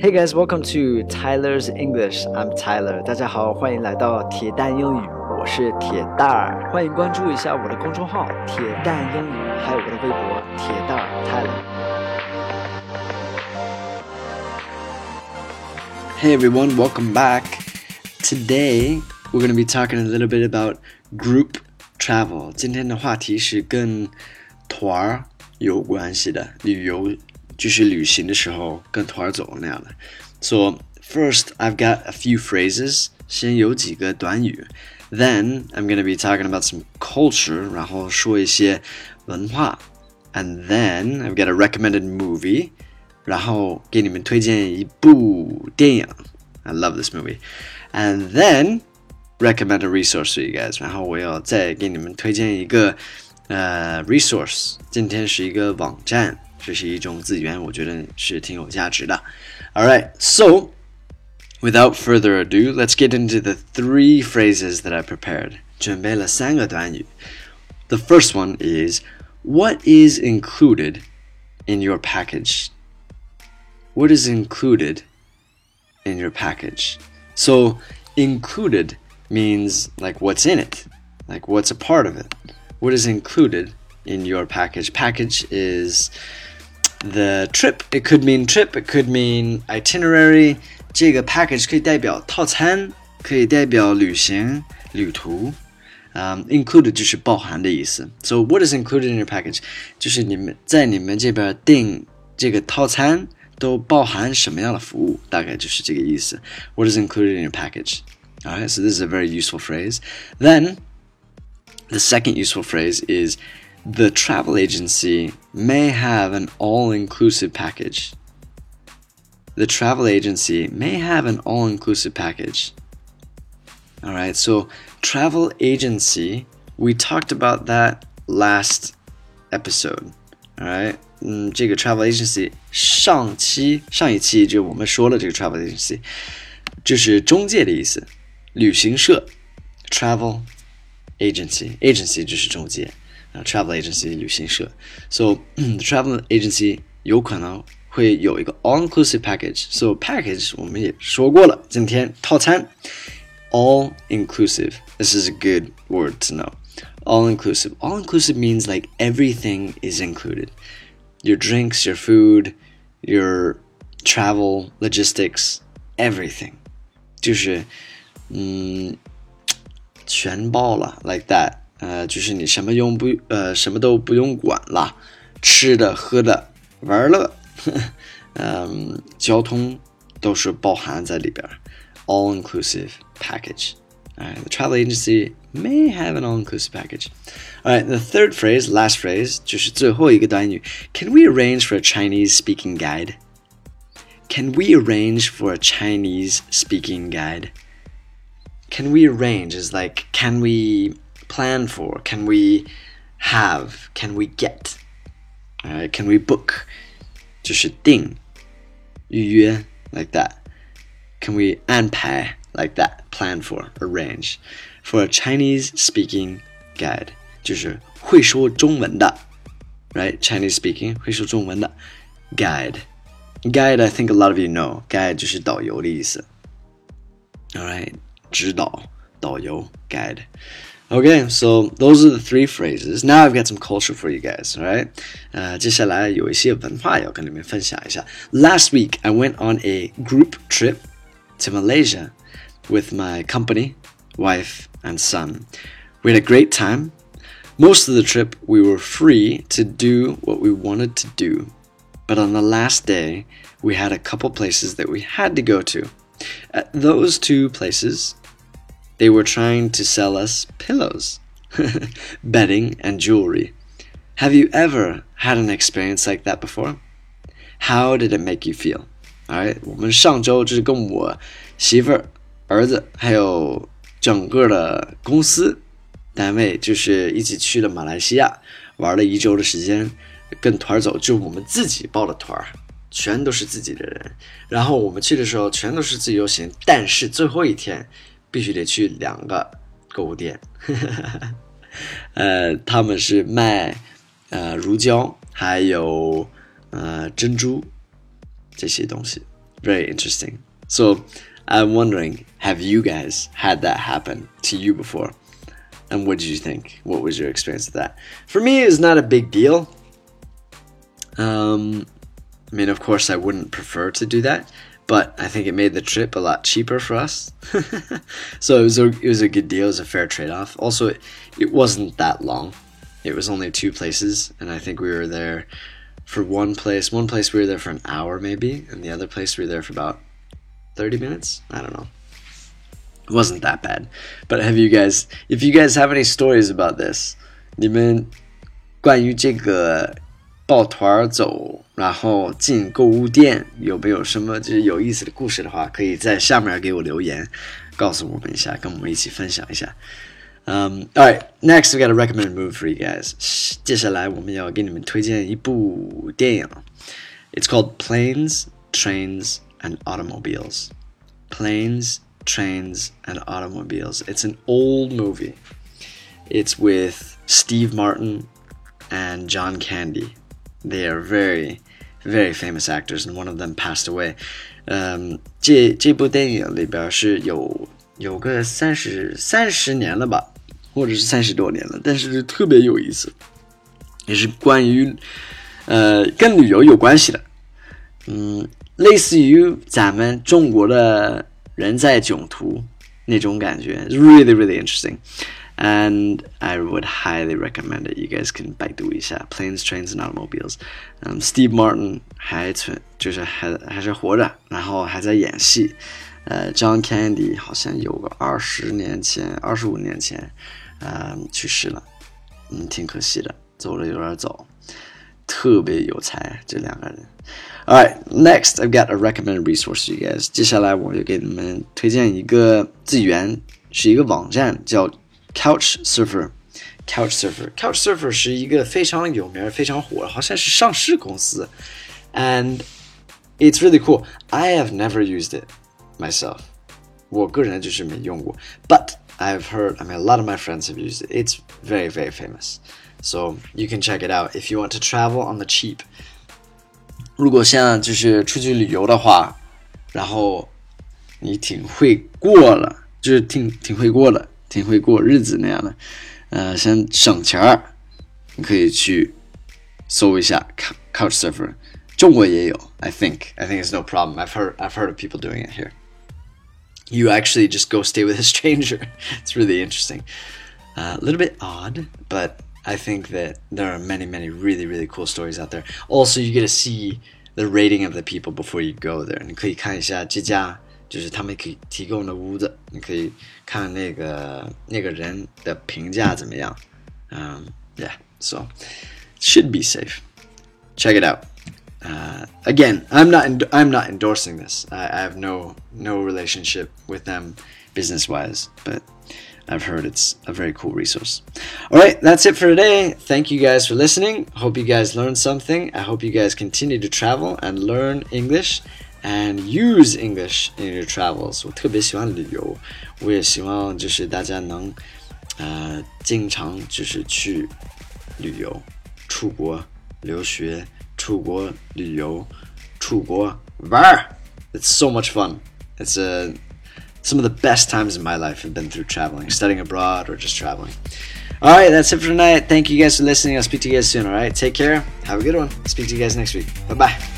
Hey guys, welcome to Tyler's English. I'm Tyler. 大家好，欢迎来到铁蛋英语，我是铁蛋儿。欢迎关注一下我的公众号“铁蛋英语”，还有我的微博“铁蛋儿 Tyler”。 Hey everyone, welcome back. Today we're going to be talking a little bit about group travel. 今天的话题是跟团儿有关系的，旅游 就是旅行的时候跟团儿走那样的。So first, I've got a few phrases. 先有几个短语。Then I'm going to be talking about some culture. 然后说一些文化。And then I've got a recommended movie. 然后给你们推荐一部电影。I love this movie. And then recommend a resource to you guys. 然后我要再给你们推荐一个呃 resource。今天是一个网站， 这是一种资源，我觉得是挺有价值的。All right, so without further ado, let's get into the three phrases that I prepared. 准备了三个短语。The first one is what is included in your package? What is included in your package? So, included means like what's in it, like what's a part of it. What is included in your package? Package is the trip. It could mean trip, it could mean itinerary. 这个 package 可以代表套餐，可以代表旅行、旅途。Um, included 就是包含的意思。So what is included in your package？就是你们在你们这边订这个套餐都包含什么样的服务？大概就是这个意思。What is included in your package? Alright, so this is a very useful phrase. Then the second useful phrase is the travel agency may have an all-inclusive package. The travel agency may have an all-inclusive package. All right, so travel agency, we talked about that last episode. All right, 嗯，这个 travel agency 上期上一期就我们说了这个 travel agency，就是中介的意思，旅行社 travel agency agency 就是中介 啊，travel agency 旅行社。So the travel agency 有可能会有一个 all inclusive package。So package 我们也说过了，今天套餐 all inclusive. This is a good word to know. All inclusive. All inclusive means like everything is included. Your drinks, your food, your travel, logistics, everything. 就是嗯全包了 like that. 呃，就是你什么用不呃什么都不用管了，吃的、喝的、玩乐，嗯，交通都是包含在里边儿。All inclusive package. Alright, the travel agency may have an all-inclusive package. Alright, the third phrase, last phrase, 就是最后一个短语. Can we arrange for a Chinese-speaking guide? Can we arrange for a Chinese-speaking guide? Can we arrange is like, can we plan for? Can we have? Can we get? Alright, can we book? 就是订，预约 like that. Can we 安排 like that? Plan for, arrange for a Chinese speaking guide. 就是会说中文的 right? Chinese speaking 会说中文的 guide. Guide, I think a lot of you know. Guide 就是导游的意思。All right, 指导导游 guide. Okay, so those are the three phrases. Now I've got some culture for you guys, all right? 呃，接下来有一些文化要跟你们分享一下。Last week I went on a group trip to Malaysia with my company, wife, and son. We had a great time. Most of the trip we were free to do what we wanted to do. But on the last day, we had a couple places that we had to go to. At those two places, they were trying to sell us pillows, bedding, and jewelry. Have you ever had an experience like that before? How did it make you feel? Alright，我们上周就是跟我媳妇儿、儿子还有整个的公司单位，就是一起去了马来西亚，玩了一周的时间，跟团儿走，就我们自己报的团儿，全都是自己的人。然后我们去的时候全都是自由行，但是最后一天 必须得去两个购物店，呃，他们是卖呃乳胶还有呃珍珠这些东西。 very interesting. So I'm wondering, have you guys had that happen to you before? And what did you think? What was your experience with that? For me, it's not a big deal. Um, I mean, of course, I wouldn't prefer to do that, but I think it made the trip a lot cheaper for us. so it was a, it was a good deal. It was a fair trade off. Also, it, it wasn't that long. It was only two places, and I think we were there for one place. One place we were there for an hour maybe, and the other place we were there for about 30 minutes. I don't know. It wasn't that bad. But have you guys, if you guys have any stories about this, 你们关于这个 报团走，然后进购物店，有没有什么就是有意思的故事的话，可以在下面给我留言，告诉我们一下，跟我们一起分享一下。Um, all right, next we got a recommended movie for you guys. 接下来我们要给你们推荐一部电影。It's called Planes, Trains and Automobiles. Planes, Trains and Automobiles. It's an old movie. It's with Steve Martin and John Candy. They are very, very famous actors, and one of them passed away. 嗯，这这部电影里边是有有个三十三十年了吧，或者是三十多年了，但是特别有意思，也是关于呃跟旅游有关系的，嗯，类似于咱们中国的人在囧途那种感觉，really really interesting。 and I would highly recommend it. You guys can 百度一下 Planes, Trains and Automobiles. Um, Steve Martin 还存就是还还是活着，然后还在演戏。呃，John Candy 好像有个二十年前、二十五年前，呃，去世了，嗯，挺可惜的，走了有点早，特别有才这两个人。Alright, next I've got a recommended resource to you guys. 接下来我就给你们推荐一个资源，是一个网站叫 Couch Surfer。Couch Surfer，Couch Surfer 是一个非常有名、非常火，好像是上市公司，and it's really cool. I have never used it myself. 我个人就是没用过，but I've heard. I mean, a lot of my friends have used it. It's very, very famous. So you can check it out if you want to travel on the cheap. 如果像就是出去旅游的话，然后你挺会过了，就是挺挺会过了。 挺会过日子那样的，呃，想省钱儿，你可以去搜一下 Couch Surfer，中国也有，I think I think it's no problem. I've heard I've heard of people doing it here. You actually just go stay with a stranger. it's really interesting. Uh, a little bit odd, but I think that there are many, many really, really cool stories out there. Also, you get to see the rating of the people before you go there. 你可以看一下这家 就是他们可以提供的屋子，你可以看那个那个人的评价怎么样。Um, yeah, so should be safe. Check it out. Uh, again, I'm not I'm not endorsing this. I, I have no no relationship with them business wise, but I've heard it's a very cool resource. All right, that's it for today. Thank you guys for listening. Hope you guys learned something. I hope you guys continue to travel and learn English and use English in your travels。我特别喜欢旅游，我也希望就是大家能呃经常就是去旅游、出国留学、出国旅游、出国玩儿。It's so much fun. It's a some of the best times in my life have been through traveling, studying abroad, or just traveling. All right, that's it for tonight. Thank you guys for listening. I'll speak to you guys soon. All right, take care. Have a good one. Speak to you guys next week. Bye bye.